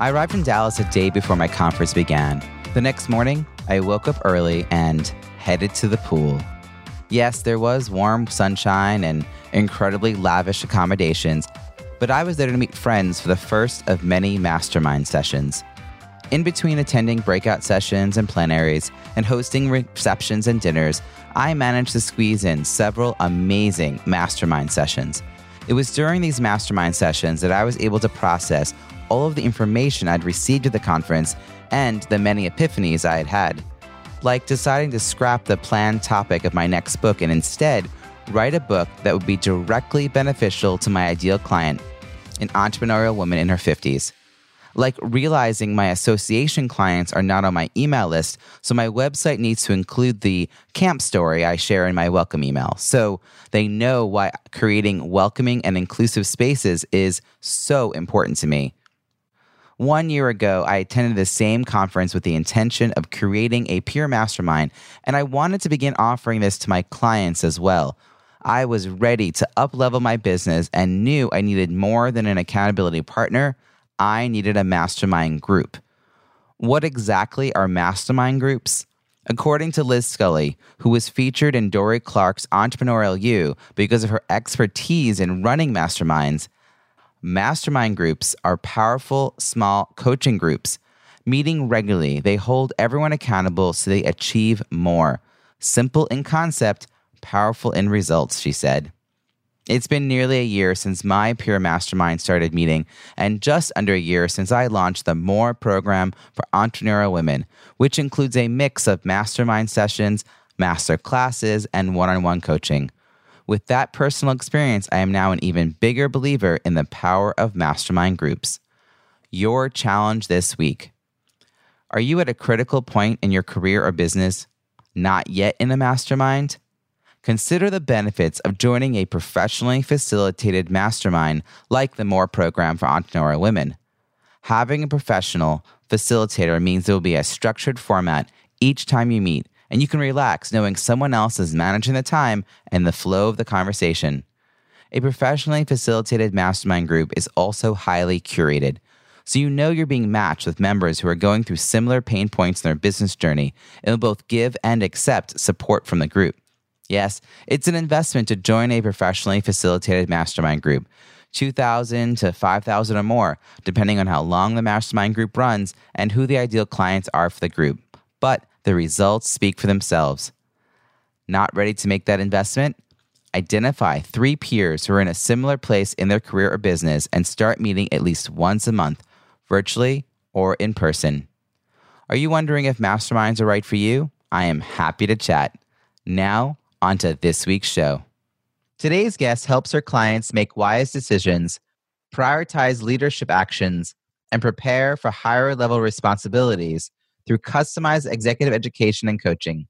I arrived in Dallas a day before my conference began. The next morning, I woke up early and headed to the pool. Yes, there was warm sunshine and incredibly lavish accommodations, but I was there to meet friends for the first of many mastermind sessions. In between attending breakout sessions and plenaries and hosting receptions and dinners, I managed to squeeze in several amazing mastermind sessions. It was during these mastermind sessions that I was able to process all of the information I'd received at the conference and the many epiphanies I had had. Like deciding to scrap the planned topic of my next book and instead write a book that would be directly beneficial to my ideal client, an entrepreneurial woman in her 50s. Like realizing my association clients are not on my email list, so my website needs to include the camp story I share in my welcome email. So they know why creating welcoming and inclusive spaces is so important to me. One year ago, I attended the same conference with the intention of creating a peer mastermind, and I wanted to begin offering this to my clients as well. I was ready to uplevel my business and knew I needed more than an accountability partner. I needed a mastermind group. What exactly are mastermind groups? According to Liz Scully, who was featured in Dorie Clark's Entrepreneurial You because of her expertise in running masterminds, Mastermind groups are powerful, small coaching groups. Meeting regularly, they hold everyone accountable so they achieve more. Simple in concept, powerful in results, she said. It's been nearly a year since my peer mastermind started meeting, and just under a year since I launched the More program for entrepreneurial women, which includes a mix of mastermind sessions, master classes, and one on one coaching. With that personal experience, I am now an even bigger believer in the power of mastermind groups. Your challenge this week Are you at a critical point in your career or business, not yet in a mastermind? Consider the benefits of joining a professionally facilitated mastermind like the MORE program for entrepreneurial women. Having a professional facilitator means there will be a structured format each time you meet and you can relax knowing someone else is managing the time and the flow of the conversation. A professionally facilitated mastermind group is also highly curated, so you know you're being matched with members who are going through similar pain points in their business journey and will both give and accept support from the group. Yes, it's an investment to join a professionally facilitated mastermind group. 2000 to 5000 or more, depending on how long the mastermind group runs and who the ideal clients are for the group. But the results speak for themselves. Not ready to make that investment? Identify three peers who are in a similar place in their career or business and start meeting at least once a month, virtually or in person. Are you wondering if masterminds are right for you? I am happy to chat. Now, on to this week's show. Today's guest helps her clients make wise decisions, prioritize leadership actions, and prepare for higher level responsibilities through customized executive education and coaching.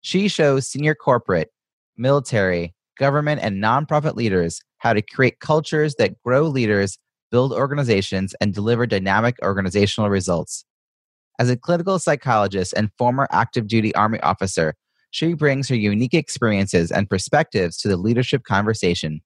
She shows senior corporate, military, government, and nonprofit leaders how to create cultures that grow leaders, build organizations, and deliver dynamic organizational results. As a clinical psychologist and former active duty Army officer, she brings her unique experiences and perspectives to the leadership conversation.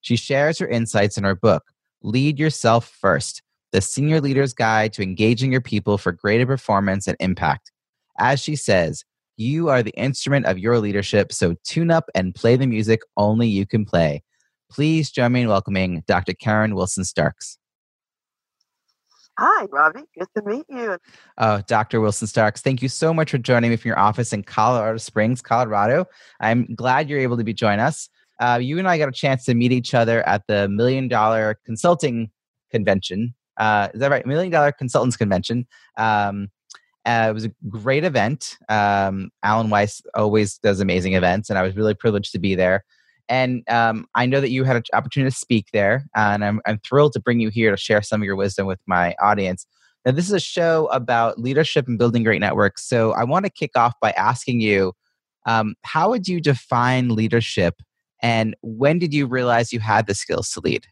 She shares her insights in her book, Lead Yourself First the Senior Leader's Guide to Engaging Your People for Greater Performance and Impact. As she says, you are the instrument of your leadership, so tune up and play the music only you can play. Please join me in welcoming Dr. Karen Wilson Starks. Hi, Robbie. Good to meet you. Oh, Dr. Wilson Starks, thank you so much for joining me from your office in Colorado Springs, Colorado. I'm glad you're able to be join us. Uh, you and I got a chance to meet each other at the Million Dollar Consulting Convention uh, is that right? Million Dollar Consultants Convention. Um, uh, it was a great event. Um, Alan Weiss always does amazing events, and I was really privileged to be there. And um, I know that you had an opportunity to speak there, and I'm, I'm thrilled to bring you here to share some of your wisdom with my audience. Now, this is a show about leadership and building great networks. So, I want to kick off by asking you um, how would you define leadership and when did you realize you had the skills to lead?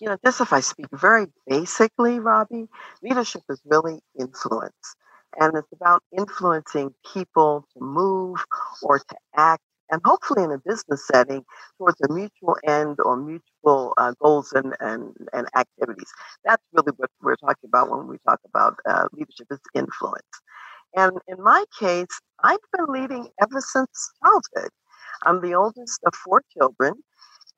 You know, just if I speak very basically, Robbie, leadership is really influence. And it's about influencing people to move or to act, and hopefully in a business setting, towards a mutual end or mutual uh, goals and, and, and activities. That's really what we're talking about when we talk about uh, leadership is influence. And in my case, I've been leading ever since childhood. I'm the oldest of four children,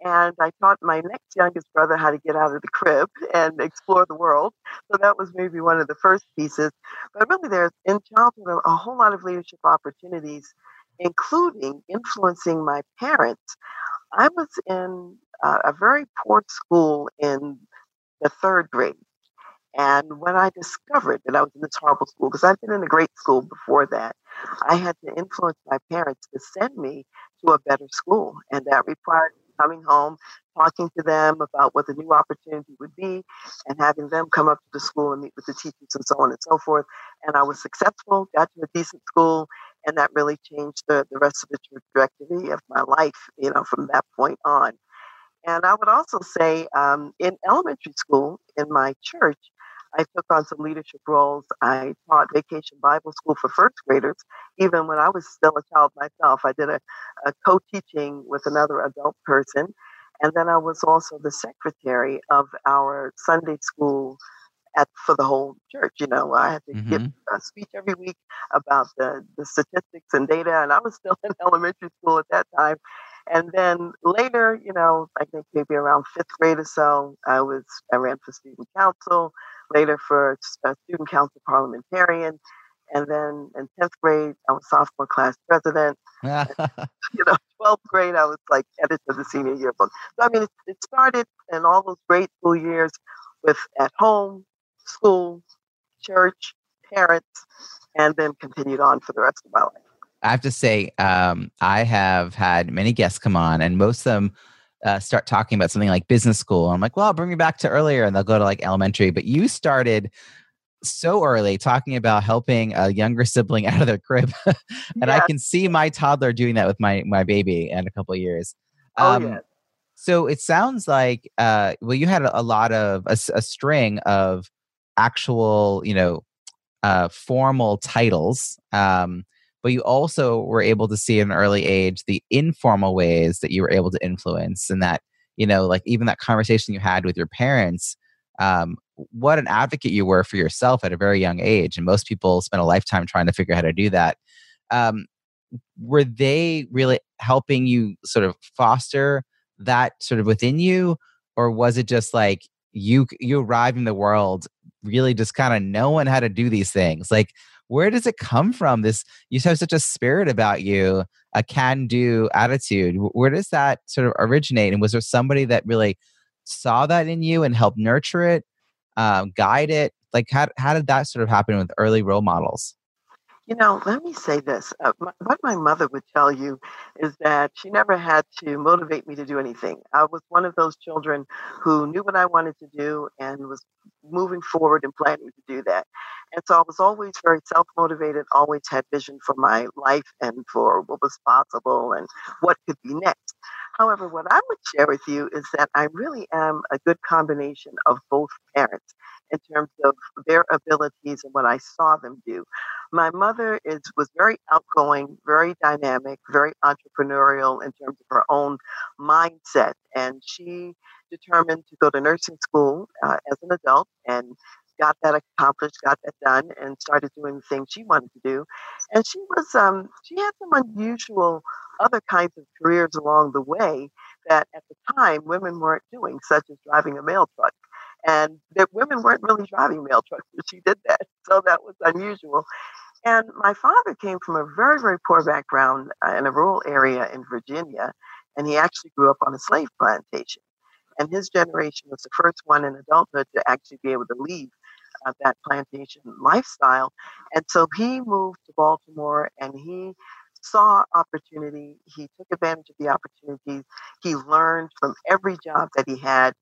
and I taught my next youngest brother how to get out of the crib and explore the world. So that was maybe one of the first pieces. But really, there's in childhood a whole lot of leadership opportunities, including influencing my parents. I was in uh, a very poor school in the third grade. And when I discovered that I was in this horrible school, because I'd been in a great school before that, I had to influence my parents to send me to a better school. And that required coming home, talking to them about what the new opportunity would be, and having them come up to the school and meet with the teachers and so on and so forth. And I was successful, got to a decent school, and that really changed the, the rest of the trajectory of my life, you know, from that point on. And I would also say um, in elementary school, in my church, I took on some leadership roles. I taught vacation Bible school for first graders, even when I was still a child myself. I did a, a co teaching with another adult person. And then I was also the secretary of our Sunday school at for the whole church. You know, I had to mm-hmm. give a speech every week about the, the statistics and data, and I was still in elementary school at that time. And then later, you know, I think maybe around fifth grade or so, I was I ran for student council later for a student council parliamentarian. And then in 10th grade, I was sophomore class president. you know, 12th grade, I was like editor of the senior yearbook. So, I mean, it, it started in all those great school years with at home, school, church, parents, and then continued on for the rest of my life. I have to say, um, I have had many guests come on, and most of them uh, start talking about something like business school. I'm like, well, I'll bring me back to earlier, and they'll go to like elementary. But you started so early talking about helping a younger sibling out of their crib, and yeah. I can see my toddler doing that with my my baby in a couple of years. Oh, um, oh yeah. So it sounds like, uh, well, you had a, a lot of a, a, string of actual, you know, uh, formal titles. Um, but you also were able to see at an early age the informal ways that you were able to influence and that you know like even that conversation you had with your parents um, what an advocate you were for yourself at a very young age and most people spend a lifetime trying to figure out how to do that. Um, were they really helping you sort of foster that sort of within you or was it just like you you arrived in the world really just kind of knowing how to do these things? Like where does it come from? This you have such a spirit about you a can do attitude where does that sort of originate? And was there somebody that really saw that in you and helped nurture it um, guide it? Like how, how did that sort of happen with early role models you know, let me say this. Uh, my, what my mother would tell you is that she never had to motivate me to do anything. I was one of those children who knew what I wanted to do and was moving forward and planning to do that. And so I was always very self motivated, always had vision for my life and for what was possible and what could be next. However, what I would share with you is that I really am a good combination of both parents in terms of their abilities and what I saw them do. My mother is was very outgoing, very dynamic, very entrepreneurial in terms of her own mindset, and she determined to go to nursing school uh, as an adult and got that accomplished, got that done, and started doing the things she wanted to do. And she was um, she had some unusual other kinds of careers along the way that at the time women weren't doing, such as driving a mail truck. And that women weren't really driving mail trucks, but she did that. So that was unusual. And my father came from a very, very poor background uh, in a rural area in Virginia, and he actually grew up on a slave plantation. And his generation was the first one in adulthood to actually be able to leave uh, that plantation lifestyle. And so he moved to Baltimore and he saw opportunity. He took advantage of the opportunities. He learned from every job that he had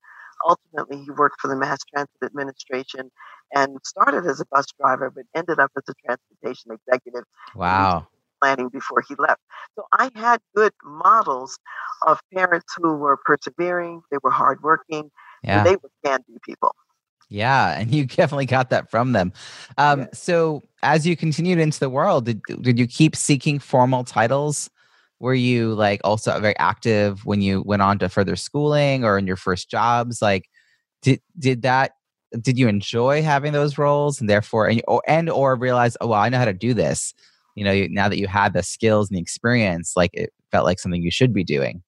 ultimately, he worked for the Mass Transit Administration and started as a bus driver, but ended up as a transportation executive. Wow. Planning before he left. So I had good models of parents who were persevering, they were hardworking, Yeah. and they were can do people. Yeah, and you definitely got that from them. Um, Yeah. So, as you continued into the world, did did you keep seeking formal titles? Were you like also very active when you went on to further schooling or in your first jobs? Like, did did that? Did you enjoy having those roles, and therefore, and or, and or realize, oh well, I know how to do this. You know, now that you had the skills and the experience, like it felt like something you should be doing.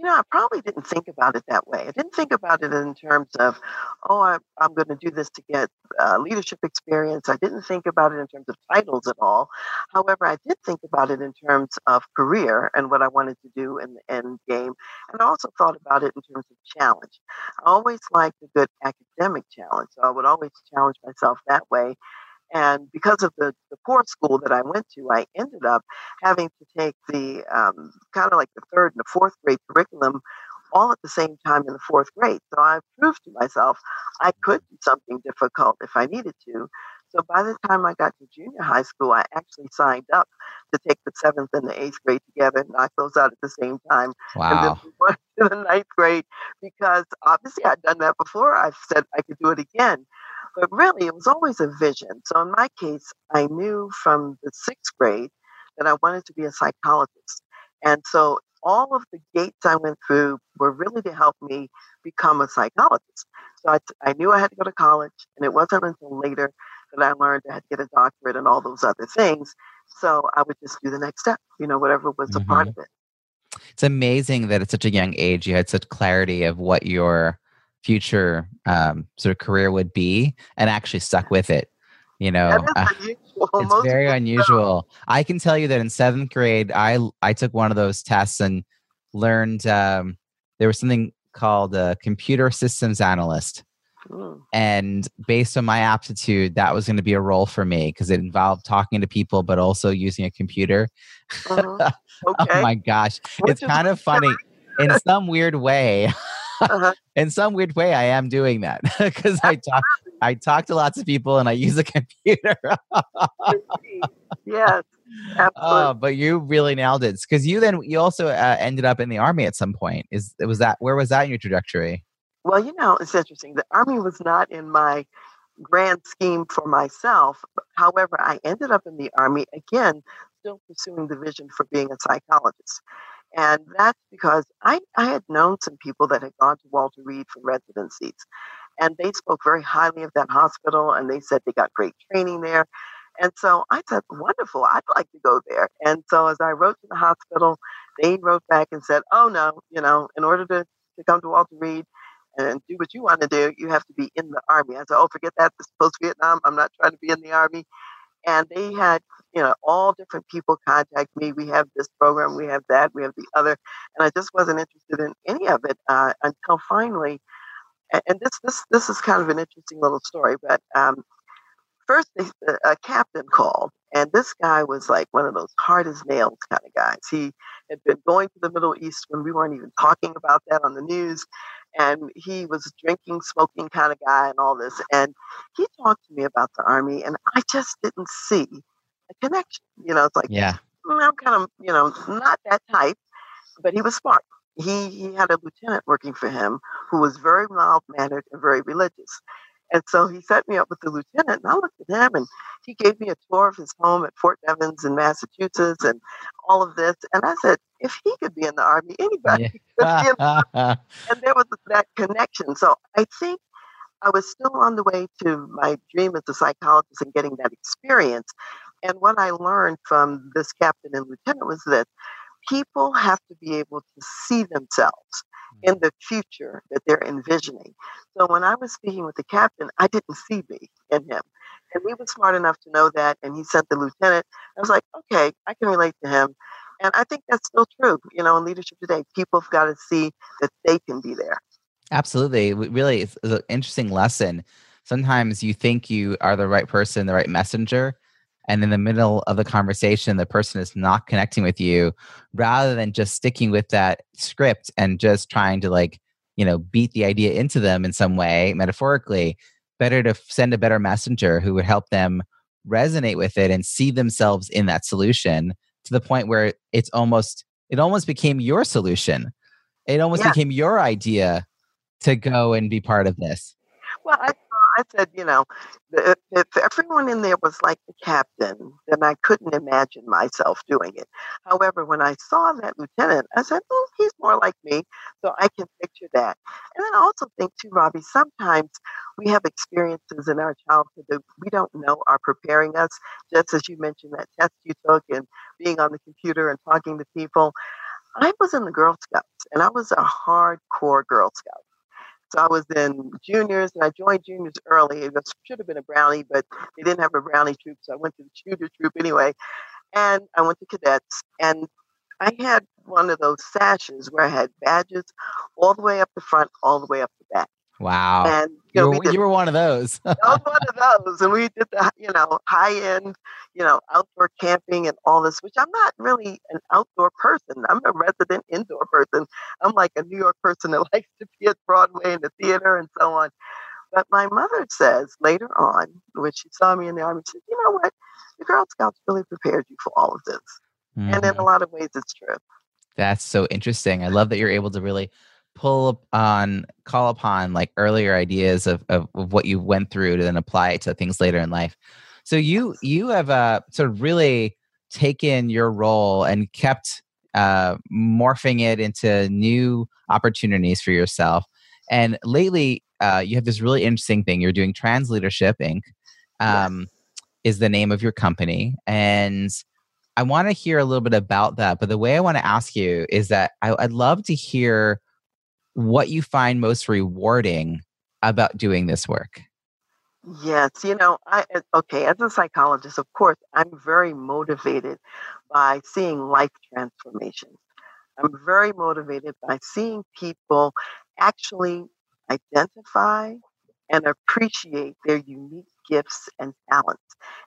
You know, I probably didn't think about it that way. I didn't think about it in terms of, oh, I'm, I'm going to do this to get uh, leadership experience. I didn't think about it in terms of titles at all. However, I did think about it in terms of career and what I wanted to do in the end game. And I also thought about it in terms of challenge. I always liked a good academic challenge. So I would always challenge myself that way. And because of the, the poor school that I went to, I ended up having to take the um, kind of like the third and the fourth grade curriculum all at the same time in the fourth grade. So I proved to myself I could do something difficult if I needed to. So by the time I got to junior high school, I actually signed up to take the seventh and the eighth grade together, and knock those out at the same time, Wow. and then on to the ninth grade because obviously I'd done that before. I've said I could do it again. But really, it was always a vision. So in my case, I knew from the sixth grade that I wanted to be a psychologist. And so all of the gates I went through were really to help me become a psychologist. So I, I knew I had to go to college, and it wasn't until later that I learned I had to get a doctorate and all those other things. So I would just do the next step, you know, whatever was a part mm-hmm. of it. It's amazing that at such a young age you had such clarity of what your future um, sort of career would be and actually stuck with it. You know, uh, it's very unusual. I can tell you that in seventh grade, I I took one of those tests and learned um, there was something called a computer systems analyst. don't. And based on my aptitude, that was going to be a role for me because it involved talking to people, but also using a computer. Mm, mhm. Okay. Oh my gosh. Which it's kind of funny in some weird way. Uh-huh. in some weird way, I am doing that because I talk, I talk to lots of people and I use a computer. Yes, absolutely. oh, but you really nailed it because you then you also uh, ended up in the army at some point. Is was that where was that in your trajectory? Well, you know, it's interesting. The Army was not in my grand scheme for myself. However, I ended up in the Army again, still pursuing the vision for being a psychologist. And that's because I, I had known some people that had gone to Walter Reed for residencies. And they spoke very highly of that hospital and they said they got great training there. And so I said, wonderful, I'd like to go there. And so as I wrote to the hospital, they wrote back and said, oh, no, you know, in order to, to come to Walter Reed, and do what you want to do, you have to be in the army. I said, oh, forget that. This is post Vietnam. I'm not trying to be in the army. And they had, you know, all different people contact me. We have this program, we have that, we have the other, and I just wasn't interested in any of it uh, until finally. And this, this, this is kind of an interesting little story. But um, first, a captain called, and this guy was like one of those hard as nails kind of guys. He had been going to the Middle East when we weren't even talking about that on the news and he was drinking, smoking kind of guy and all this. And he talked to me about the army, and I just didn't see a connection. You know, it's like Yeah. "Mm, I'm kind of, you know, not that type, but he was smart. He he had a lieutenant working for him who was very mild mannered and very religious. And so he set me up with the lieutenant, and I looked at him, and he gave me a tour of his home at Fort Devens in Massachusetts, and all of this. And I said, if he could be in the army, anybody could be in Yeah. and there was that connection. So I think I was still on the way to my dream as a psychologist and getting that experience. And what I learned from this captain and lieutenant was that people have to be able to see themselves in mm. the future that they're envisioning. So when I was speaking with the captain, I didn't see me in him. And he was smart enough to know that. And he sent the lieutenant. I was like, okay, I can relate to him. And I think that's still true. You know, in leadership today, people have got to see that they can be there. Absolutely. Really, it's, it's an interesting lesson. Sometimes you think you are the right person, the right messenger, and in the middle of the conversation, the person is not connecting with you, rather than just sticking with that script and just trying to like you know, beat the idea into them in some way, metaphorically. Better to send a better messenger who would help them resonate with it and see themselves in that solution to the point where it's almost it almost became your solution. It almost yeah. became your idea to go and be part of this. Well, I I said, you know, if, everyone in there was like the captain, then I couldn't imagine myself doing it. However, when I saw that lieutenant, I said, oh, he's more like me. So I can picture that. And then I also think, too, Robbie, sometimes we have experiences in our childhood that we don't know are preparing us. Just as you mentioned that test you took and being on the computer and talking to people. I was in the Girl Scouts and I was a hardcore Girl Scout. So I was in juniors and I joined juniors early. It should have been a brownie, but they didn't have a brownie troop. So I went to the junior troop anyway. And I went to cadets and I had one of those sashes where I had badges all the way up the front, all the way up the back. Wow. And you, know, you, were, did, you were one of those. I was one of those. And we did the, you know, high end, you know, outdoor camping and all this, which I'm not really an outdoor person. I'm a resident indoor person. I'm like a New York person that likes to be at Broadway and the theater and so on. But my mother says later on, when she saw me in the army, she said, you know what? The Girl Scouts really prepared you for all of this. Mm. And in a mm-hmm. lot of ways, it's true. That's so interesting. I love that you're able to really pull on call upon like earlier ideas of, of, of, what you went through to then apply it to things later in life. So you you have uh, sort of really taken your role and kept uh, morphing it into new opportunities for yourself. And lately uh, you have this really interesting thing. You're doing TransLeadership inc. um, yes. is the name of your company. And i want to hear a little bit about that but the way i want to ask you is that I, i'd love to hear what you find most rewarding about doing this work. Yes, you know, I okay, as a psychologist, of course, I'm very motivated by seeing life transformations. I'm very motivated by seeing people actually identify and appreciate their unique gifts and talents,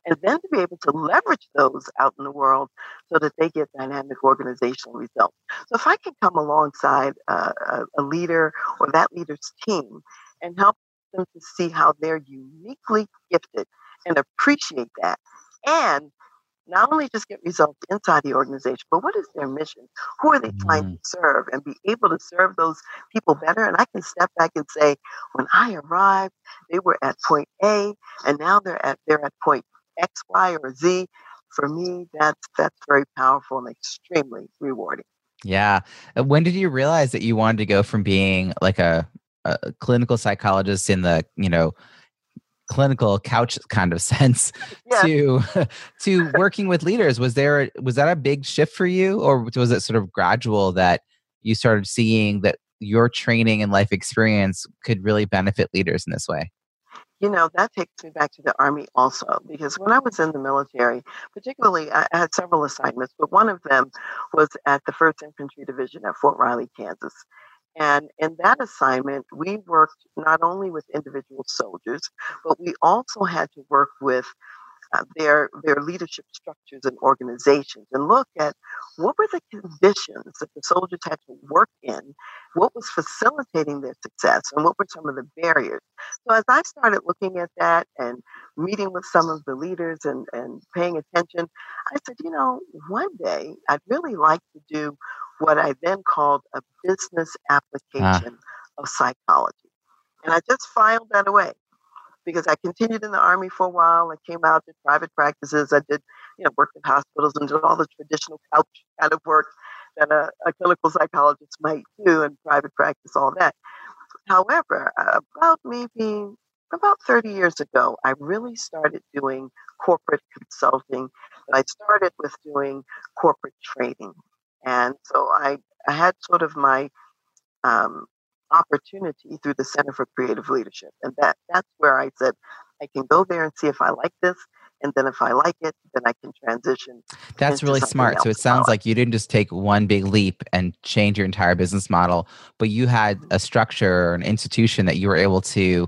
and then to be able to leverage those out in the world so that they get dynamic organizational results. So, if I can come alongside uh, a, a leader or that leader's team and help them to see how they're uniquely gifted and appreciate that, and not only just get results inside the organization, but what is their mission? Who are they trying mm. to serve and be able to serve those people better? And I can step back and say, when I arrived, they were at point A and now they're at they're at point X, Y, or Z. For me, that's that's very powerful and extremely rewarding. Yeah. When did you realize that you wanted to go from being like a, a clinical psychologist in the, you know, clinical couch kind of sense yeah. to to working with leaders. Was there was that a big shift for you or was it sort of gradual that you started seeing that your training and life experience could really benefit leaders in this way? You know that takes me back to the army also because when i was in the military particularly i had several assignments but one of them was at the 1st infantry division at fort riley kansas and in that assignment, we worked not only with individual soldiers, but we also had to work with their their leadership structures and organizations and look at what were the conditions that the soldiers had to work in, what was facilitating their success, and what were some of the barriers. So as I started looking at that and meeting with some of the leaders and, and paying attention, I said, you know, one day I'd really like to do what I then called a business ah. application ah. of psychology. And I just filed that away because I continued in the army for a while. I came out, did private practices. I did, you know, worked in hospitals and did all the traditional couch kind of work that a, a clinical psychologist might do in private practice, all that. However, about maybe about 30 years ago, I really started doing corporate consulting. I started with doing corporate training. And so I, I had sort of my um, opportunity through the Center for Creative Leadership. And that, that's where I said, I can go there and see if I like this. And then if I like it, then I can transition. That's really smart. So it sounds like you didn't just take one big leap and change your entire business model, but you had a structure or an institution that you were able to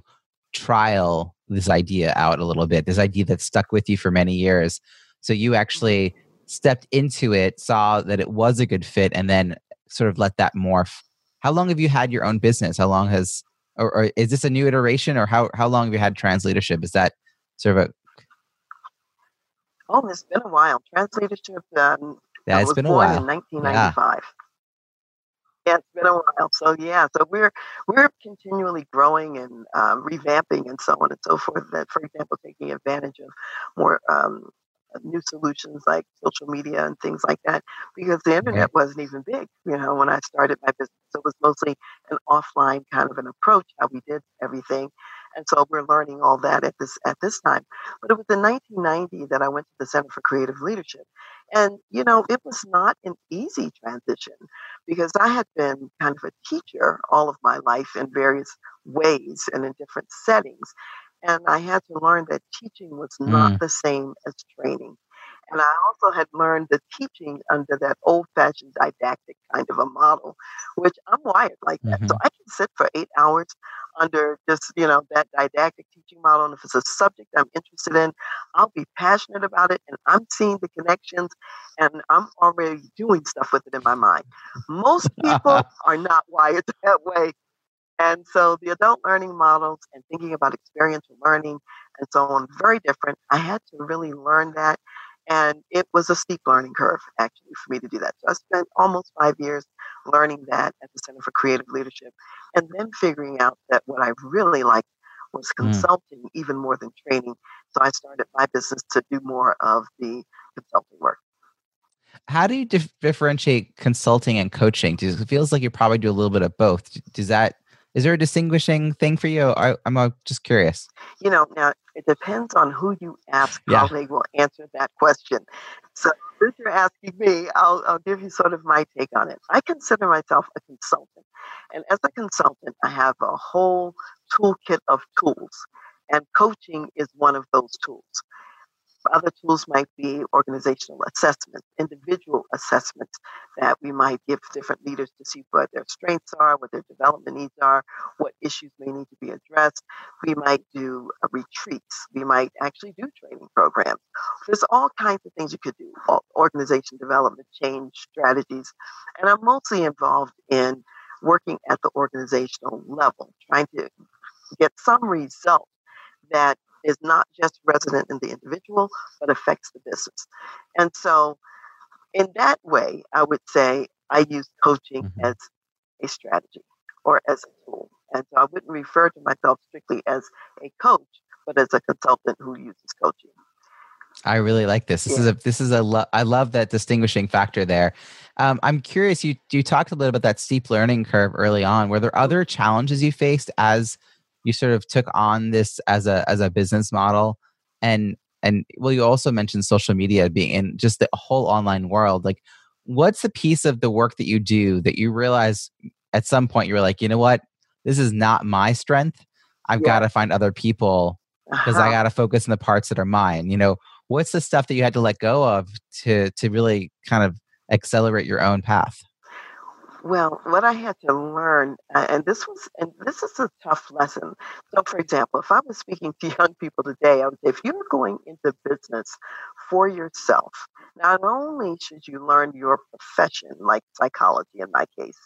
trial this idea out a little bit, this idea that stuck with you for many years. So you actually mm-hmm. stepped into it, saw that it was a good fit, and then sort of let that morph how long have you had your own business? How long has, or, or is this a new iteration, or how how long have you had TransLeadership? Is that sort of a Oh, it's been a while. TransLeadership. Um, yeah, it's been a while. In 1995. Yeah. Yeah, it's been a while. So yeah, so we're we're continually growing and um, revamping and so on and so forth. That, for example, taking advantage of more um, new solutions like social media and things like that, because the internet wasn't even big. You know, when I started my business, it was mostly an offline kind of an approach how we did everything, and so we're learning all that at this at this time. But it was in 1990 that I went to the Center for Creative Leadership. And, you know, it was not an easy transition because I had been kind of a teacher all of my life in various ways and in different settings. And I had to learn that teaching was not mm. the same as training. And I also had learned the teaching under that old fashioned didactic kind of a model, which I'm wired like that. Mm-hmm. So I can sit for eight hours under just, you know, that didactic teaching model. And if it's a subject I'm interested in, I'll be passionate about it and I'm seeing the connections and I'm already doing stuff with it in my mind. Most people are not wired that way. And so the adult learning models and thinking about experiential learning and so on, very different. I had to really learn that and it was a steep learning curve, actually, for me to do that. So I spent almost five years learning that at the Center for Creative Leadership, and then figuring out that what I really liked was mm. consulting mm. even more than training. So I started my business to do more of the consulting work. How do you dif- differentiate consulting and coaching? Because it feels like you probably do a little bit of both. Does that is there a distinguishing thing for you? I, am uh, just curious. You know, now it depends on who you ask yeah. how they will answer that question. So, if you're asking me, I'll, I'll give you sort of my take on it. I consider myself a consultant. And as a consultant, I have a whole toolkit of tools. And coaching is one of those tools. Other tools might be organizational assessments, individual assessments that we might give different leaders to see what their strengths are, what their development needs are, what issues may need to be addressed. We might do uh, retreats. We might actually do training programs. There's all kinds of things you could do, organization development, change strategies. And I'm mostly involved in working at the organizational level, trying to get some result that is not just resident in the individual, but affects the business. And so, in that way, I would say I use coaching mm-hmm. as a strategy or as a tool. And so I wouldn't refer to myself strictly as a coach, but as a consultant who uses coaching. I really like this. This yeah. is a this is a lo- I love that distinguishing factor there. Um, I'm curious. You you talked a little about that steep learning curve early on. Were there mm-hmm. other challenges you faced as you sort of took on this as a as a business model. And and well you also mentioned social media being in just the whole online world. Like what's the piece of the work that you do that you realize at some point you were like you know what? This is not my strength. I've yeah. got to find other people because uh-huh. i got to focus on the parts that are mine. You know what's the stuff that you had to let go of to to really kind of accelerate your own path well, what I had to learn, uh, and this was, and this is a tough lesson. So, for example, if I was speaking to young people today, I would say, if you're going into business for yourself, not only should you learn your profession, like psychology in my case,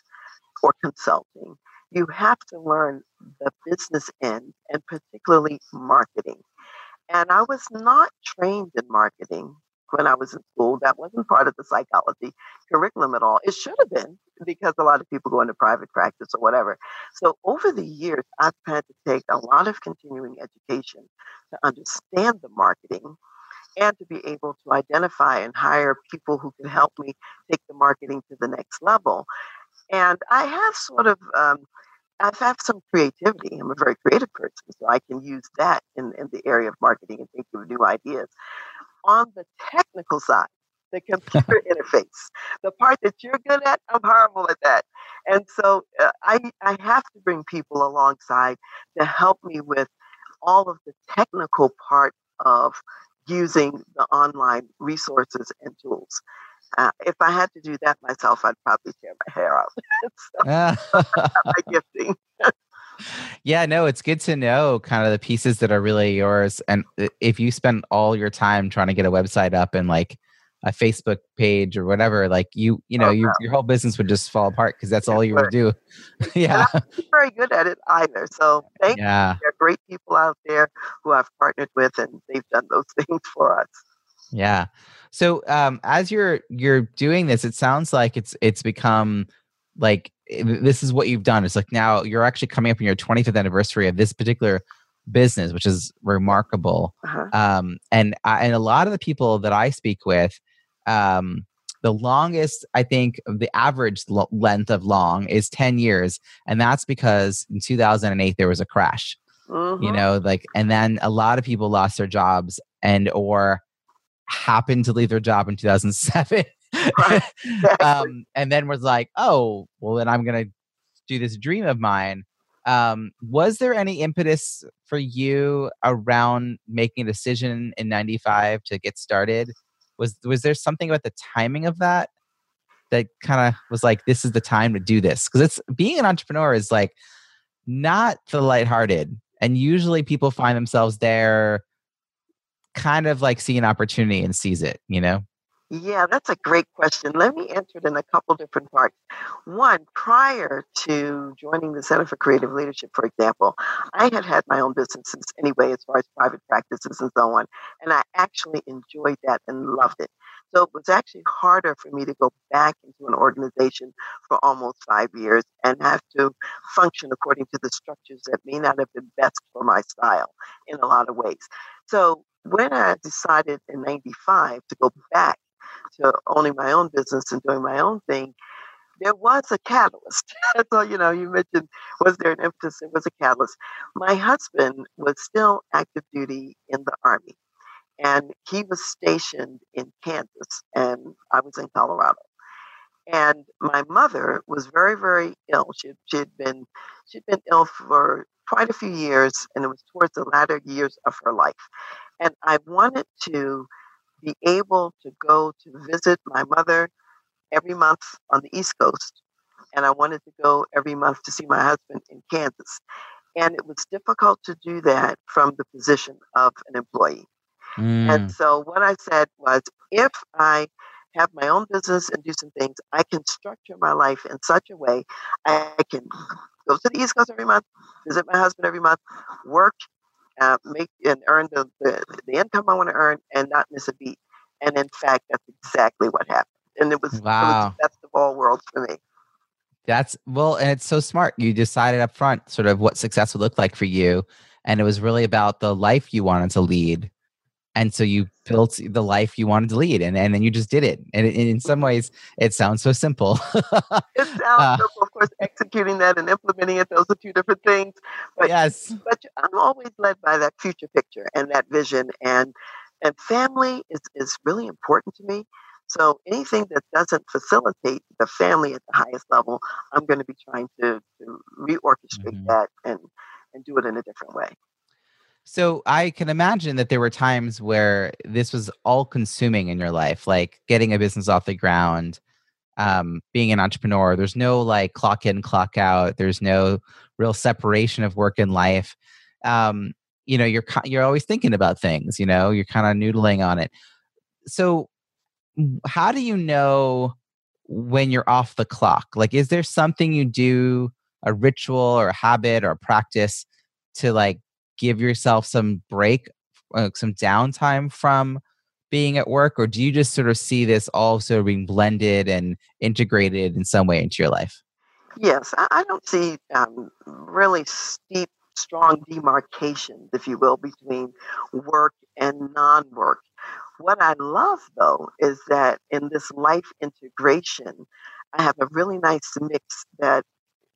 or consulting, you have to learn the business end and particularly marketing. And I was not trained in marketing when I was in school. That wasn't part of the psychology curriculum at all. It should have been because a lot of people go into private practice or whatever. So over the years, I've had to take a lot of continuing education to understand the marketing and to be able to identify and hire people who can help me take the marketing to the next level. And I have sort of um, I've had some creativity. I'm a very creative person, so I can use that in, in the area of marketing and think of new ideas on the technical side, the computer interface, the part that you're good at, I'm horrible at that. And so uh, I, I have to bring people alongside to help me with all of the technical part of using the online resources and tools. Uh, if I had to do that myself, I'd probably tear my hair out. so, my gifting yeah, no, it's good to know kind of the pieces that are really yours. And if you spend all your time trying to get a website up and like a Facebook page or whatever, like you, you know, oh, your, your whole business would just fall apart because that's all you would do. yeah. very good at it either. So thank yeah. you. There are great people out there who I've partnered with and they've done those things for us. Yeah. So um, as you're you're doing this, it sounds like it's it's become like eh, this is what you've done. It's like now you're actually coming up on your 25th anniversary of this particular business, which is remarkable. Uh-huh. Um, and I, and a lot of the people that I speak with, um, the longest I think the average lo- length of long is 10 years, and that's because in 2008 there was a crash. You mm-hmm. know, like, and then a lot of people lost their jobs and or happened to leave their job in 2007. um, and then was like, oh, well, then I'm gonna do this dream of mine um, was there any impetus for you around making a decision in 95 to get started? Was was there something about the timing of that that kind of was like this is the time to do this? Because it's being an entrepreneur is like not the lighthearted. And usually people find themselves there kind of like see an opportunity and seize it, you know? Yeah, that's a great question. Let me answer it in a couple different parts. One, prior to joining the Center for Creative Leadership, for example, I had had my own businesses anyway, as far as private practices and so on. And I actually enjoyed that and loved it. So it was actually harder for me to go back into an organization for almost five years and have to function according to the structures that may not have been best for my style in a lot of ways. So when I decided in 95 to go back to owning my own business and doing my own thing, there was a catalyst. so, you know, you mentioned, was there an impetus? It was a catalyst. My husband was still active duty in the Army, and he was stationed in Kansas, and I was in Colorado. And my mother was very, very ill. She she had been she'd been ill for quite a few years, and it was towards the latter years of her life. And I wanted to be able to go to visit my mother every month on the East Coast. And I wanted to go every month to see my husband in Kansas. And it was difficult to do that from the position of an employee. Mm. And so what I said was if I have my own business and do some things, I can structure my life in such a way I can go to the East Coast every month, visit my husband every month, work uh, make and earn the, the, the income I want to earn and not miss a beat. And in fact, that's exactly what happened. And it was, wow. it was the best of all worlds for me. That's well, and it's so smart. You decided up front sort of what success would look like for you. And it was really about the life you wanted to lead and so you built the life you wanted to lead and, and then you just did it and in some ways it sounds so simple. It sounds uh, simple of course executing that and implementing it those are two different things but yes. but i'm always led by that future picture and that vision and and family is is really important to me so anything that doesn't facilitate the family at the highest level i'm going to be trying to, to reorchestrate mm-hmm. that and and do it in a different way so I can imagine that there were times where this was all consuming in your life, like getting a business off the ground, um, being an entrepreneur. There's no like clock in, clock out. There's no real separation of work and life. Um, you know, you're you're always thinking about things. You know, you're kind of noodling on it. So, how do you know when you're off the clock? Like, is there something you do, a ritual or a habit or a practice to like give yourself some break, uh, some downtime from being at work, or do you just sort of see this also being blended and integrated in some way into your life? Yes, I, don't see um, really steep, strong demarcations, if you will, between work and non work. What I love, though, is that in this life integration, I have a really nice mix that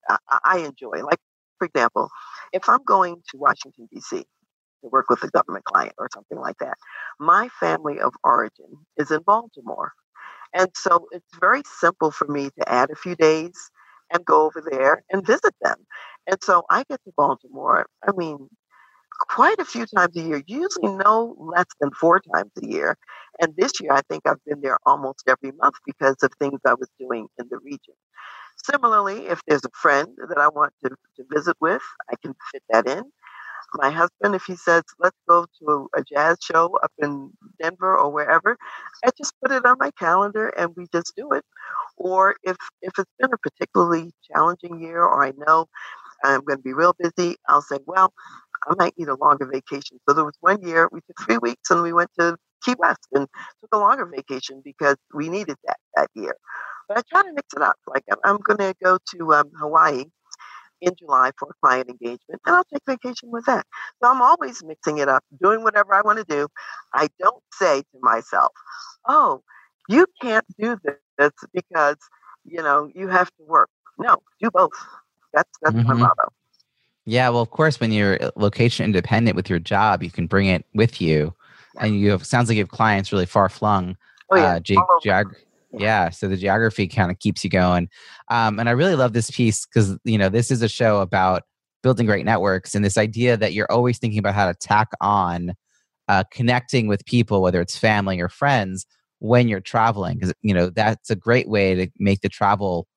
I, I enjoy. Like, for example, if I'm going to Washington, D.C. to work with a government client or something like that, my family of origin is in Baltimore. And so it's very simple for me to add a few days and go over there and visit them. And so I get to Baltimore, I mean, quite a few times a year, usually no less than four times a year. And this year, I think I've been there almost every month because of things I was doing in the region. Similarly, if there's a friend that I want to, to visit with, I can fit that in. My husband, if he says, let's go to a jazz show up in Denver or wherever, I just put it on my calendar and we just do it. Or if, if it's been a particularly challenging year or I know I'm going to be real busy, I'll say, well, I might need a longer vacation. So there was one year we took three weeks and we went to Key West and took a longer vacation because we needed that that year. But I try to mix it up. Like I'm, I'm going to go to um, Hawaii in July for a client engagement, and I'll take vacation with that. So I'm always mixing it up, doing whatever I want to do. I don't say to myself, "Oh, you can't do this because you know you have to work." No, do both. That's that's mm-hmm. my motto. Yeah, well, of course, when you're uh, location independent with your job, you can bring it with you, yeah. and you have sounds like you have clients really far flung. Oh yeah, uh, ge- geog- yeah. So the geography kind of keeps you going, um, and I really love this piece because you know this is a show about building great networks and this idea that you're always thinking about how to tack on uh, connecting with people, whether it's family or friends, when you're traveling, because you know that's a great way to make the travel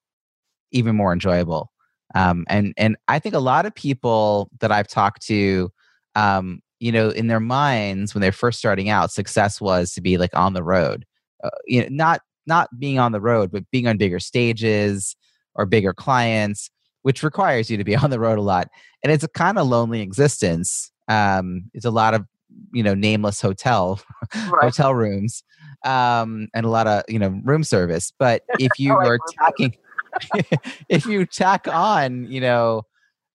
even more enjoyable. Um, and and I think a lot of people that I've talked to, um, you know, in their minds when they're first starting out, success was to be like on the road. Uh, you know, not not being on the road, but being on bigger stages or bigger clients, which requires you to be on the road a lot. And it's a kind of lonely existence. Um, it's a lot of you know nameless hotel right. hotel rooms um, and a lot of you know room service. But if you are talking if you tack on, you know,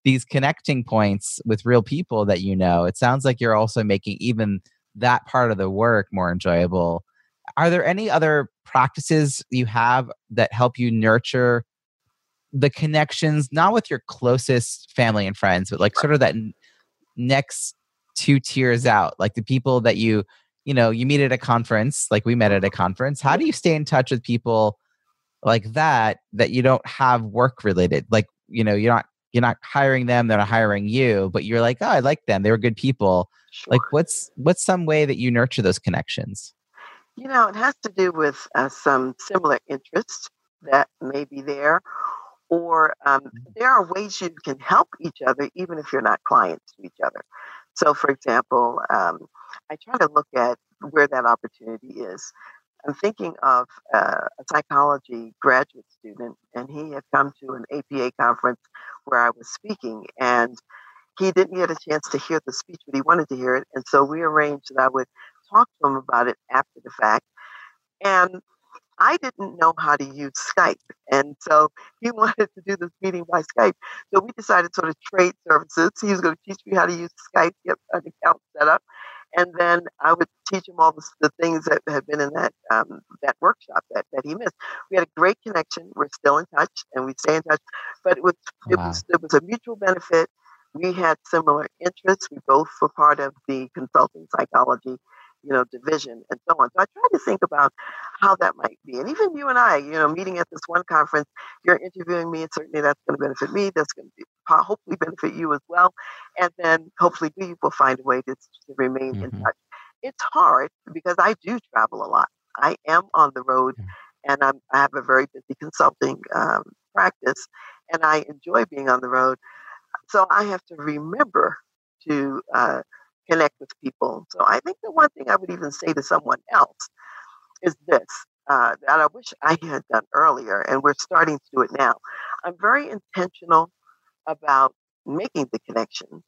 these connecting points with real people that you know, it sounds like you're also making even that part of the work more enjoyable. Are there any other practices you have that help you nurture the connections, not with your closest family and friends, but like sort of that next two tiers out, like the people that you, you know, you meet at a conference, like we met at a mm-hmm. conference. How do you stay in touch with people like that that you don't have work related? Like you know you're not you're not hiring them they're not hiring you but you're like oh i like them they were good people. Sure. like what's what's some way that you nurture those connections you know it has to do with uh, some similar interests that may be there or um, mm-hmm. there are ways you can help each other even if you're not clients to each other so for example um, i try to look at where that opportunity is I'm thinking of uh, a psychology graduate student, and he had come to an APA conference where I was speaking, and he didn't get a chance to hear the speech, but he wanted to hear it. And so we arranged that I would talk to him about it after the fact. And I didn't know how to use Skype. And so he wanted to do this meeting by Skype. So we decided to sort of trade services. He was going to teach me how to use Skype, get an account set up and then I would teach him all the, the things that had been in that um, that workshop that, that he missed. We had a great connection. We're still in touch, and we stay in touch. But it was it was it was a mutual benefit. We had similar interests. We both were part of the consulting psychology you know, division and so on. So I try to think about how that might be. And even you and I, you know, meeting at this one conference, you're interviewing me, and certainly that's going to benefit me. That's going to be, hopefully benefit you as well. And then hopefully we will find a way to, to remain mm-hmm. in touch. It's hard because I do travel a lot. I am on the road mm-hmm. and I'm, I have a very busy consulting um, practice and I enjoy being on the road. So I have to remember to uh, connect with people. So I think the one thing I would even say to someone else is this uh, that I wish I had done earlier, and we're starting to do it now. I'm very intentional about making the connections.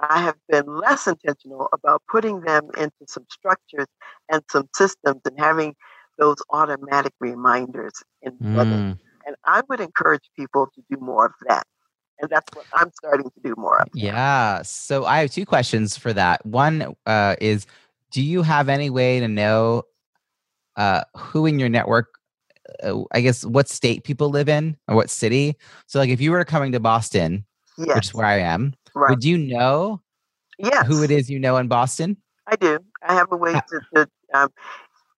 I have been less intentional about putting them into some structures and some systems and having those automatic reminders embedded. Mm. And I would encourage people to do more of that and that's what I'm starting to do more of. Yeah. So I have two questions for that. One uh, is, do you have any way to know uh, who in your network? Uh, I guess what state people live in or what city. So, like, if you were coming to Boston, yes. which is where I am, right. would you know yes. who it is you know in Boston? I do. I have a way to, to um,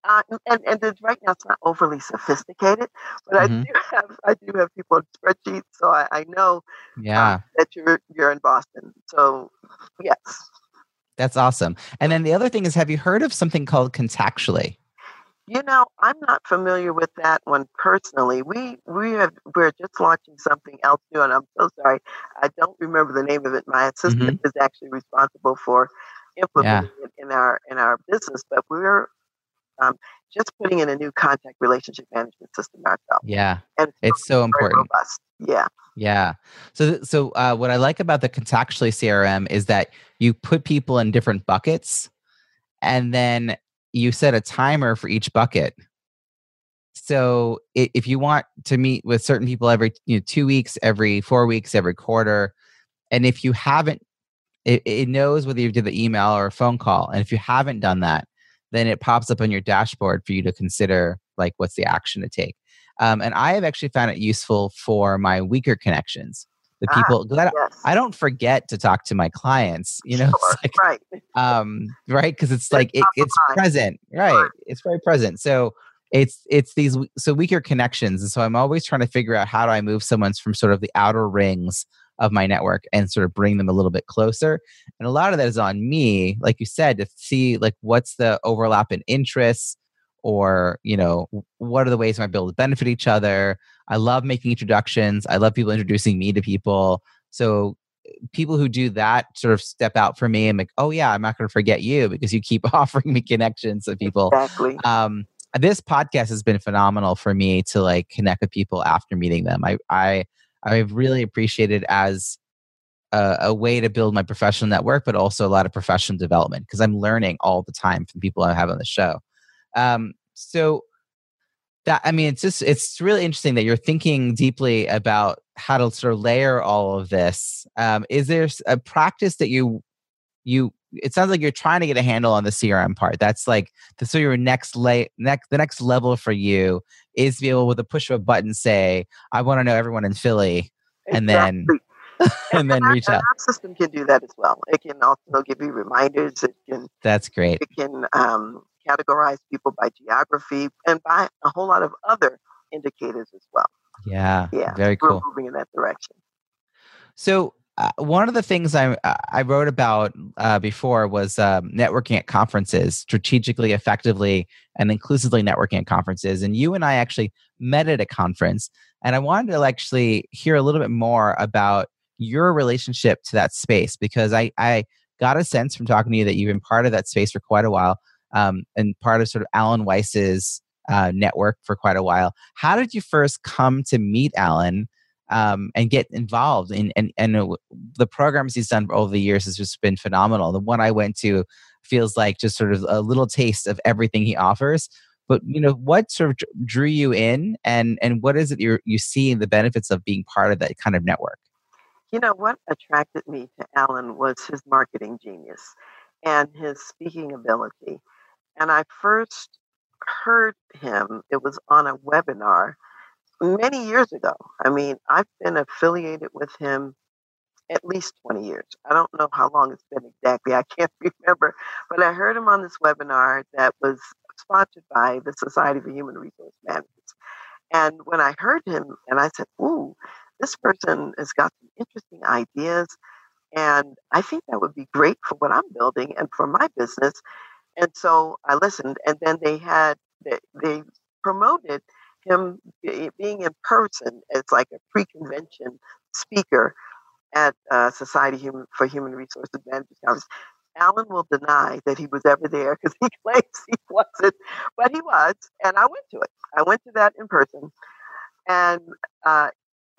uh, and and it's, right now it's not overly sophisticated, but mm-hmm. I do have I do have people on spreadsheets, so I, I know uh, yeah uh, that you're you're in Boston. So yes, that's awesome. And then the other thing is, have you heard of something called Contactually? You know, I'm not familiar with that one personally. We we have we're just launching something else new, and I'm so sorry, I don't remember the name of it. My assistant mm-hmm. is actually responsible for implementing yeah. it in our in our business, but we're um, just putting in a new contact relationship management system ourselves. Yeah, and it's, it's so important. Robust. Yeah, yeah. So so uh, what I like about the contactually CRM is that you put people in different buckets, and then you set a timer for each bucket. So if you want to meet with certain people every you know, two weeks, every four weeks, every quarter, and if you haven't, it, it knows whether you did the email or a phone call. And if you haven't done that, then it pops up on your dashboard for you to consider like what's the action to take. Um, and I have actually found it useful for my weaker connections the ah, people ah, I, yes. I, don't forget to talk to my clients you know sure, like, right um right because it's, it's like it, it's present right sure. it's very present so it's it's these so weaker connections and so i'm always trying to figure out how do i move someone's from sort of the outer rings of my network and sort of bring them a little bit closer and a lot of that is on me like you said to see like what's the overlap in interests or you know what are the ways I might be able to benefit each other. I love making introductions. I love people introducing me to people. So people who do that sort of step out for me and like, oh yeah, I'm not going to forget you because you keep offering me connections to people. Exactly. Um, this podcast has been phenomenal for me to like connect with people after meeting them. I I I've really appreciated it as a, a, way to build my professional network, but also a lot of professional development because I'm learning all the time from people I have on the show. Um, so that I mean, it's just it's really interesting that you're thinking deeply about how to sort of layer all of this. Um, is there a practice that you you? It sounds like you're trying to get a handle on the CRM part. That's like the, so your next lay next the next level for you is to be able with a push of a button say, I want to know everyone in Philly, and then and then reach out. Our system can do that as well. It can also give you reminders. It can. That's great. It can um, categorize people by geography and by a whole lot of other indicators as well. Yeah. Yeah. Very cool. We're moving in that direction. So uh, one of the things I I wrote about uh, before was um, networking at conferences, strategically, effectively, and inclusively networking at conferences. And you and I actually met at a conference, and I wanted to actually hear a little bit more about your relationship to that space because I I got a sense from talking to you that you've been part of that space for quite a while um, and part of sort of Alan Weiss's uh, network for quite a while. How did you first come to meet Alan um, and get involved in and and uh, the programs he's done over the years has just been phenomenal. The one I went to feels like just sort of a little taste of everything he offers. But you know what sort of drew you in, and and what is it you you see the benefits of being part of that kind of network? You know what attracted me to Alan was his marketing genius and his speaking ability. And I first heard him, it was on a webinar many years ago. I mean, I've been affiliated with him at least 20 years. I don't know how long it's been exactly. I can't remember. But I heard him on this webinar that was sponsored by the Society for Human Resource Managers. And when I heard him, and I said, Ooh, this person has got some interesting ideas. And I think that would be great for what I'm building and for my business. And so I listened, and then they had they, they promoted him being in person as like a pre-convention speaker at uh, Society Human, for Human Resources Management Conference. Alan will deny that he was ever there because he claims he wasn't, but he was, and I went to it. I went to that in person, and uh,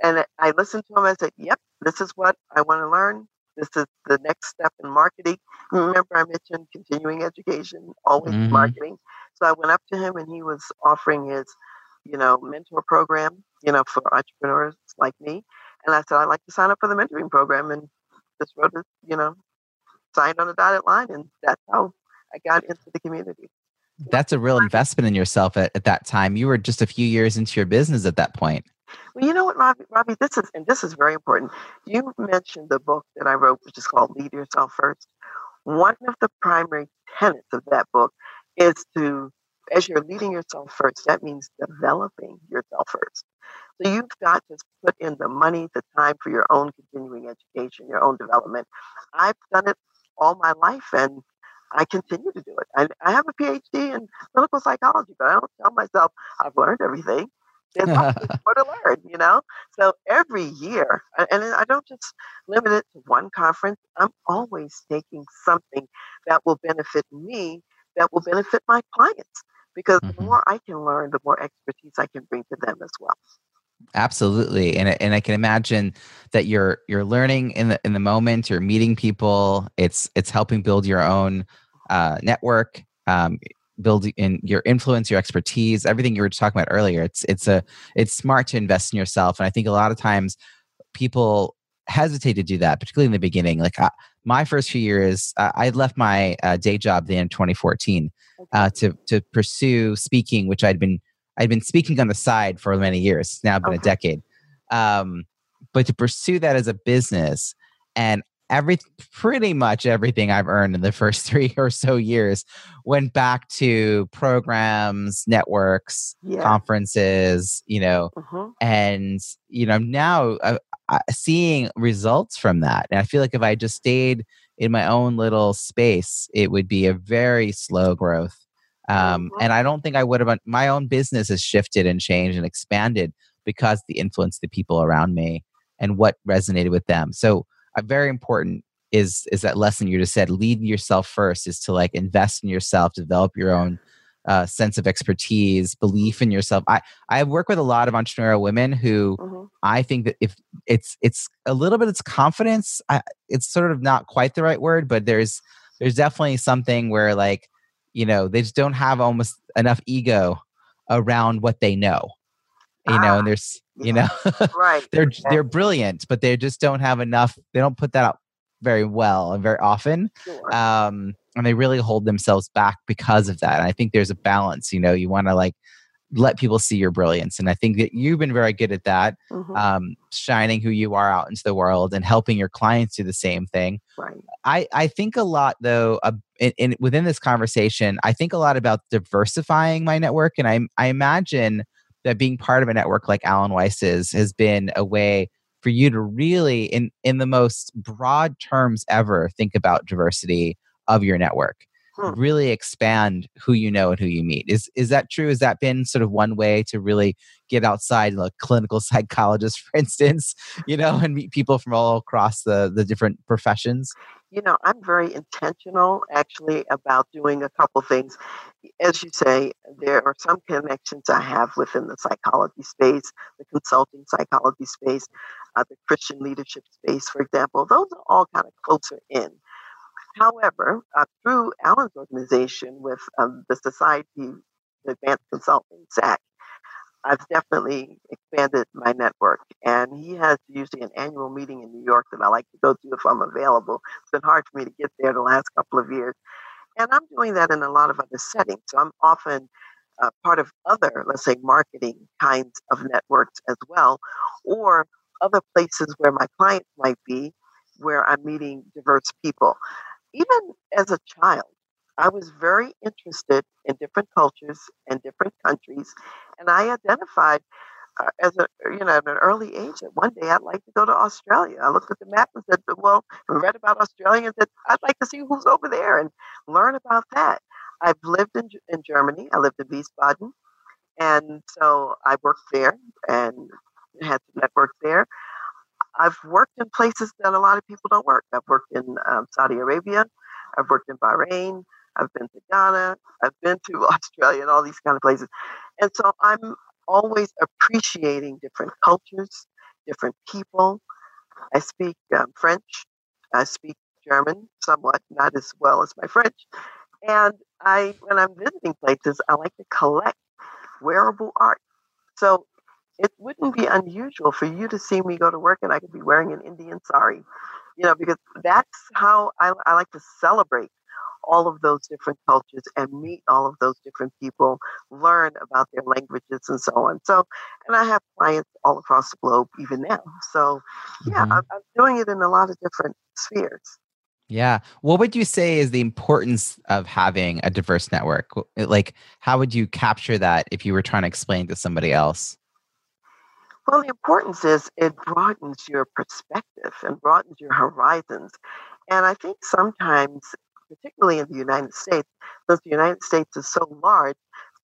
and I listened to him. I said, "Yep, this is what I want to learn. This is the next step in marketing. Remember, I mentioned continuing education, always mm-hmm. marketing. So I went up to him and he was offering his, you know, mentor program, you know, for entrepreneurs like me. And I said, I'd like to sign up for the mentoring program. And just wrote it, you know, signed on a dotted line. And that's how I got into the community. That's a real investment in yourself at, at that time. You were just a few years into your business at that point. Well, you know what, Robbie, Robbie, this is and this is very important. You mentioned the book that I wrote, which is called Lead Yourself First. One of the primary tenets of that book is to, as you're leading yourself first, that means developing yourself first. So you've got to put in the money, the time for your own continuing education, your own development. I've done it all my life, and I continue to do it. I, I have a PhD in clinical psychology, but I don't tell myself I've learned everything. There's more to learn, you know? So every year, and I don't just limit it to one conference, I'm always taking something that will benefit me, that will benefit my clients. Because mm-hmm. the more I can learn, the more expertise I can bring to them as well. Absolutely, and and I can imagine that you're you're learning in the in the moment. You're meeting people. It's it's helping build your own uh, network, um, build in your influence, your expertise, everything you were talking about earlier. It's it's a it's smart to invest in yourself, and I think a lot of times people hesitate to do that, particularly in the beginning. Like uh, my first few years, uh, I left my uh, day job then in 2014 uh, to to pursue speaking, which I'd been I'd been speaking on the side for many years. It's now been okay. a decade. Um, but to pursue that as a business and every pretty much everything I've earned in the first three or so years went back to programs, networks, yeah. conferences, you know, uh-huh. and you know now uh, uh, seeing results from that. And I feel like if I just stayed in my own little space, it would be a very slow growth. Um, and I don't think I would have. My own business has shifted and changed and expanded because the influence the people around me and what resonated with them. So, very important is is that lesson you just said. Lead yourself first is to like invest in yourself, develop your own uh, sense of expertise, belief in yourself. I I work with a lot of entrepreneurial women who mm-hmm. I think that if it's it's a little bit it's confidence. I, it's sort of not quite the right word, but there's there's definitely something where like you know they just don't have almost enough ego around what they know you ah, know and there's you know right they're they're brilliant but they just don't have enough they don't put that out very well and very often sure. um and they really hold themselves back because of that and i think there's a balance you know you want to like let people see your brilliance and i think that you've been very good at that mm-hmm. um, shining who you are out into the world and helping your clients do the same thing right i i think a lot though uh, in, in, within this conversation i think a lot about diversifying my network and i i imagine that being part of a network like alan weiss's has been a way for you to really in in the most broad terms ever think about diversity of your network really expand who you know and who you meet. Is is that true? Has that been sort of one way to really get outside, like clinical psychologist, for instance, you know, and meet people from all across the the different professions? You know, I'm very intentional actually about doing a couple things. As you say, there are some connections I have within the psychology space, the consulting psychology space, uh, the Christian leadership space, for example. Those are all kind of closer in. However, uh, through Alan's organization with um, the Society Advanced Consulting, SAC, I've definitely expanded my network. And he has usually an annual meeting in New York that I like to go to if I'm available. It's been hard for me to get there the last couple of years. And I'm doing that in a lot of other settings. So I'm often uh, part of other, let's say, marketing kinds of networks as well, or other places where my clients might be, where I'm meeting diverse people even as a child, I was very interested in different cultures and different countries, and I identified uh, as a you know at an early age that one day I'd like to go to Australia. I looked at the map and said, "Well, I read about Australia and said I'd like to see who's over there and learn about that." I've lived in in Germany. I lived in Wiesbaden, and so I worked there and had some networks there. I've worked in places that a lot of people don't work. I've worked in um, Saudi Arabia. I've worked in Bahrain. I've been to Ghana. I've been to Australia and all these kind of places. And so I'm always appreciating different cultures, different people. I speak um, French. I speak German somewhat, not as well as my French. And I, when I'm visiting places, I like to collect wearable art. So it wouldn't be unusual for you to see me go to work and I could be wearing an Indian sari, you know, because that's how I, I like to celebrate all of those different cultures and meet all of those different people, learn about their languages and so on. So, and I have clients all across the globe even now. So, yeah, mm-hmm. I'm, I'm doing it in a lot of different spheres. Yeah. What would you say is the importance of having a diverse network? Like, how would you capture that if you were trying to explain to somebody else? Well, the importance is it broadens your perspective and broadens your horizons. And I think sometimes particularly in the United States, since the United States is so large,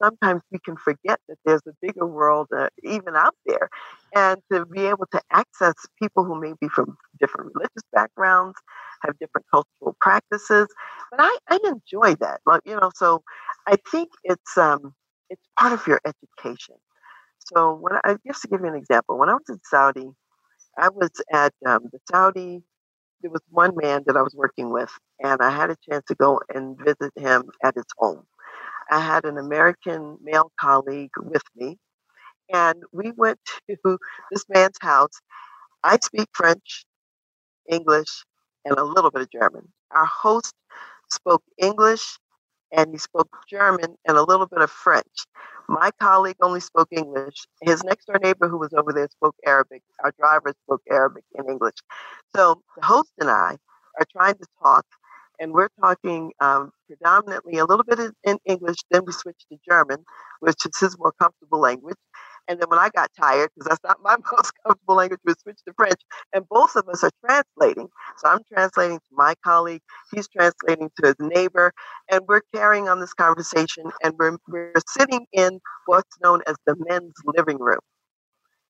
sometimes we can forget that there's a bigger world uh, even out there. And to be able to access people who may be from different religious backgrounds, have different cultural practices. But I, I enjoy that. Like, you know, so I think it's um it's part of your education. So when I just to give you an example, when I was in Saudi, I was at um, the Saudi. There was one man that I was working with, and I had a chance to go and visit him at his home. I had an American male colleague with me, and we went to this man's house. I speak French, English, and a little bit of German. Our host spoke English and he spoke German and a little bit of French. My colleague only spoke English. His next door neighbor, who was over there, spoke Arabic. Our driver spoke Arabic and English. So the host and I are trying to talk, and we're talking um, predominantly a little bit in English. Then we switch to German, which is his more comfortable language. And then when I got tired, because that's not my most comfortable language, we switched to French. And both of us are translating. So I'm translating to my colleague, he's translating to his neighbor, and we're carrying on this conversation. And we're, we're sitting in what's known as the men's living room.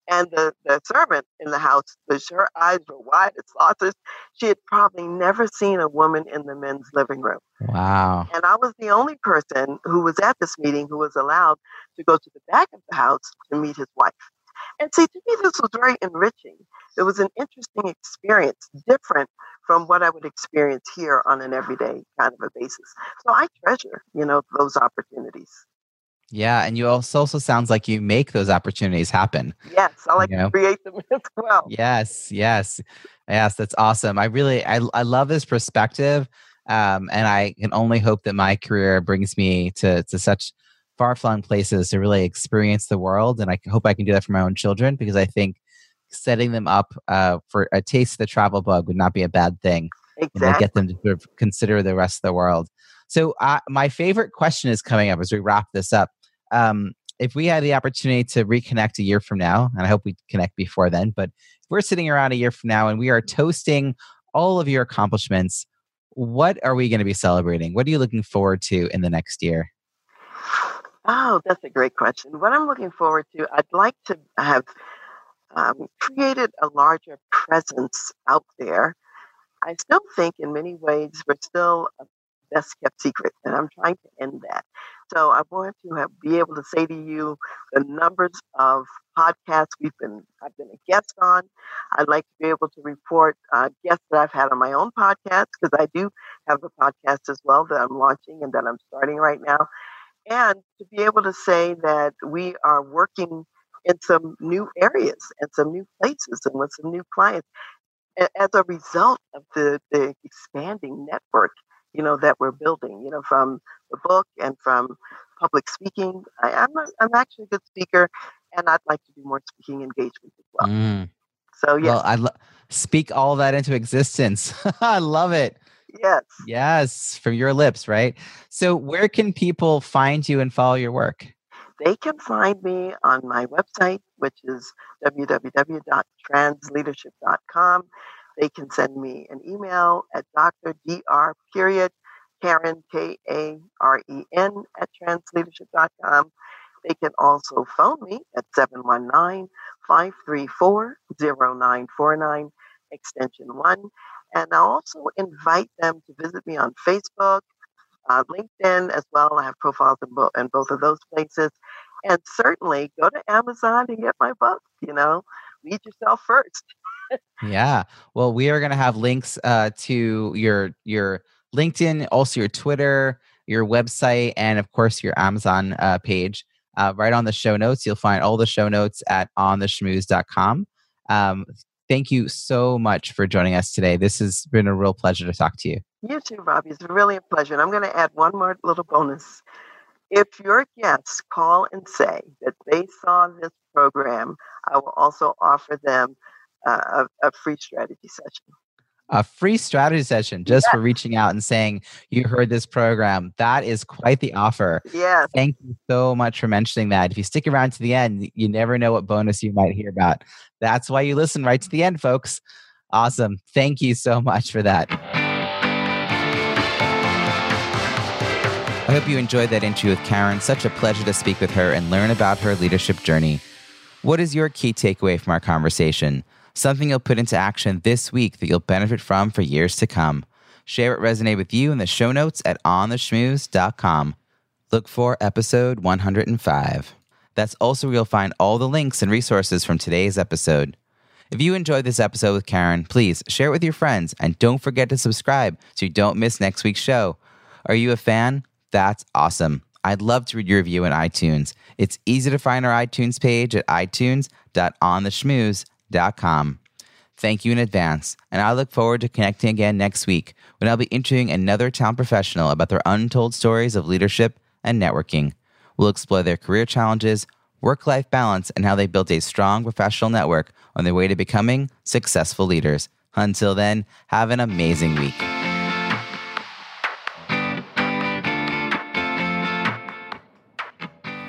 And the, the servant in the house, her eyes were wide as saucers. She had probably never seen a woman in the men's living room. Wow. And I was the only person who was at this meeting who was allowed to go to the back of the house to meet his wife. And see, to me, this was very enriching. It was an interesting experience, different from what I would experience here on an everyday kind of a basis. So I treasure, you know, those opportunities. Yeah, and you also also sounds like you make those opportunities happen. Yes, I like you know? to create them as well. Yes, yes, yes. That's awesome. I really, I, I love this perspective, um, and I can only hope that my career brings me to to such far flung places to really experience the world. And I hope I can do that for my own children because I think setting them up uh, for a taste of the travel bug would not be a bad thing. Exactly. And get them to sort of consider the rest of the world. So, uh, my favorite question is coming up as we wrap this up um, if we had the opportunity to reconnect a year from now, and I hope we connect before then, but if we're sitting around a year from now and we are toasting all of your accomplishments, what are we going to be celebrating? What are you looking forward to in the next year? Oh, that's a great question. What I'm looking forward to, I'd like to have um, created a larger presence out there. I still think, in many ways, we're still a best kept secret, and I'm trying to end that. So I want to have, be able to say to you the numbers of podcasts we've been I've been a guest on. I'd like to be able to report uh, guests that I've had on my own podcast because I do have a podcast as well that I'm launching and that I'm starting right now, and to be able to say that we are working in some new areas and some new places and with some new clients as a result of the, the expanding network you know that we're building you know from the book and from public speaking. I, am a, I'm actually a good speaker, and I'd like to do more speaking engagements as well. Mm. So yeah, well, I lo- speak all that into existence. I love it. Yes. Yes, from your lips, right? So, where can people find you and follow your work? They can find me on my website, which is www.transleadership.com. They can send me an email at Dr. Dr. Period Karen, K A R E N, at transleadership.com. They can also phone me at 719 534 0949, extension 1. And I also invite them to visit me on Facebook, uh, LinkedIn as well. I have profiles in, bo- in both of those places. And certainly go to Amazon and get my book. You know, lead yourself first. yeah. Well, we are going to have links uh, to your your LinkedIn, also your Twitter, your website, and of course your Amazon uh, page. Uh, right on the show notes, you'll find all the show notes at ontheschmooze.com. Um, thank you so much for joining us today. This has been a real pleasure to talk to you. You too, Robbie. It's really a pleasure. And I'm going to add one more little bonus. If your guests call and say that they saw this program, I will also offer them uh, a, a free strategy session a free strategy session just for reaching out and saying you heard this program. That is quite the offer. Yeah. Thank you so much for mentioning that. If you stick around to the end, you never know what bonus you might hear about. That's why you listen right to the end, folks. Awesome. Thank you so much for that. I hope you enjoyed that interview with Karen. Such a pleasure to speak with her and learn about her leadership journey. What is your key takeaway from our conversation? Something you'll put into action this week that you'll benefit from for years to come. Share what resonated with you in the show notes at ontheschmooze.com. Look for episode 105. That's also where you'll find all the links and resources from today's episode. If you enjoyed this episode with Karen, please share it with your friends and don't forget to subscribe so you don't miss next week's show. Are you a fan? That's awesome. I'd love to read your review in iTunes. It's easy to find our iTunes page at itunes.ontheschmooze.com. Thank you in advance, and I look forward to connecting again next week when I'll be interviewing another town professional about their untold stories of leadership and networking. We'll explore their career challenges, work life balance, and how they built a strong professional network on their way to becoming successful leaders. Until then, have an amazing week.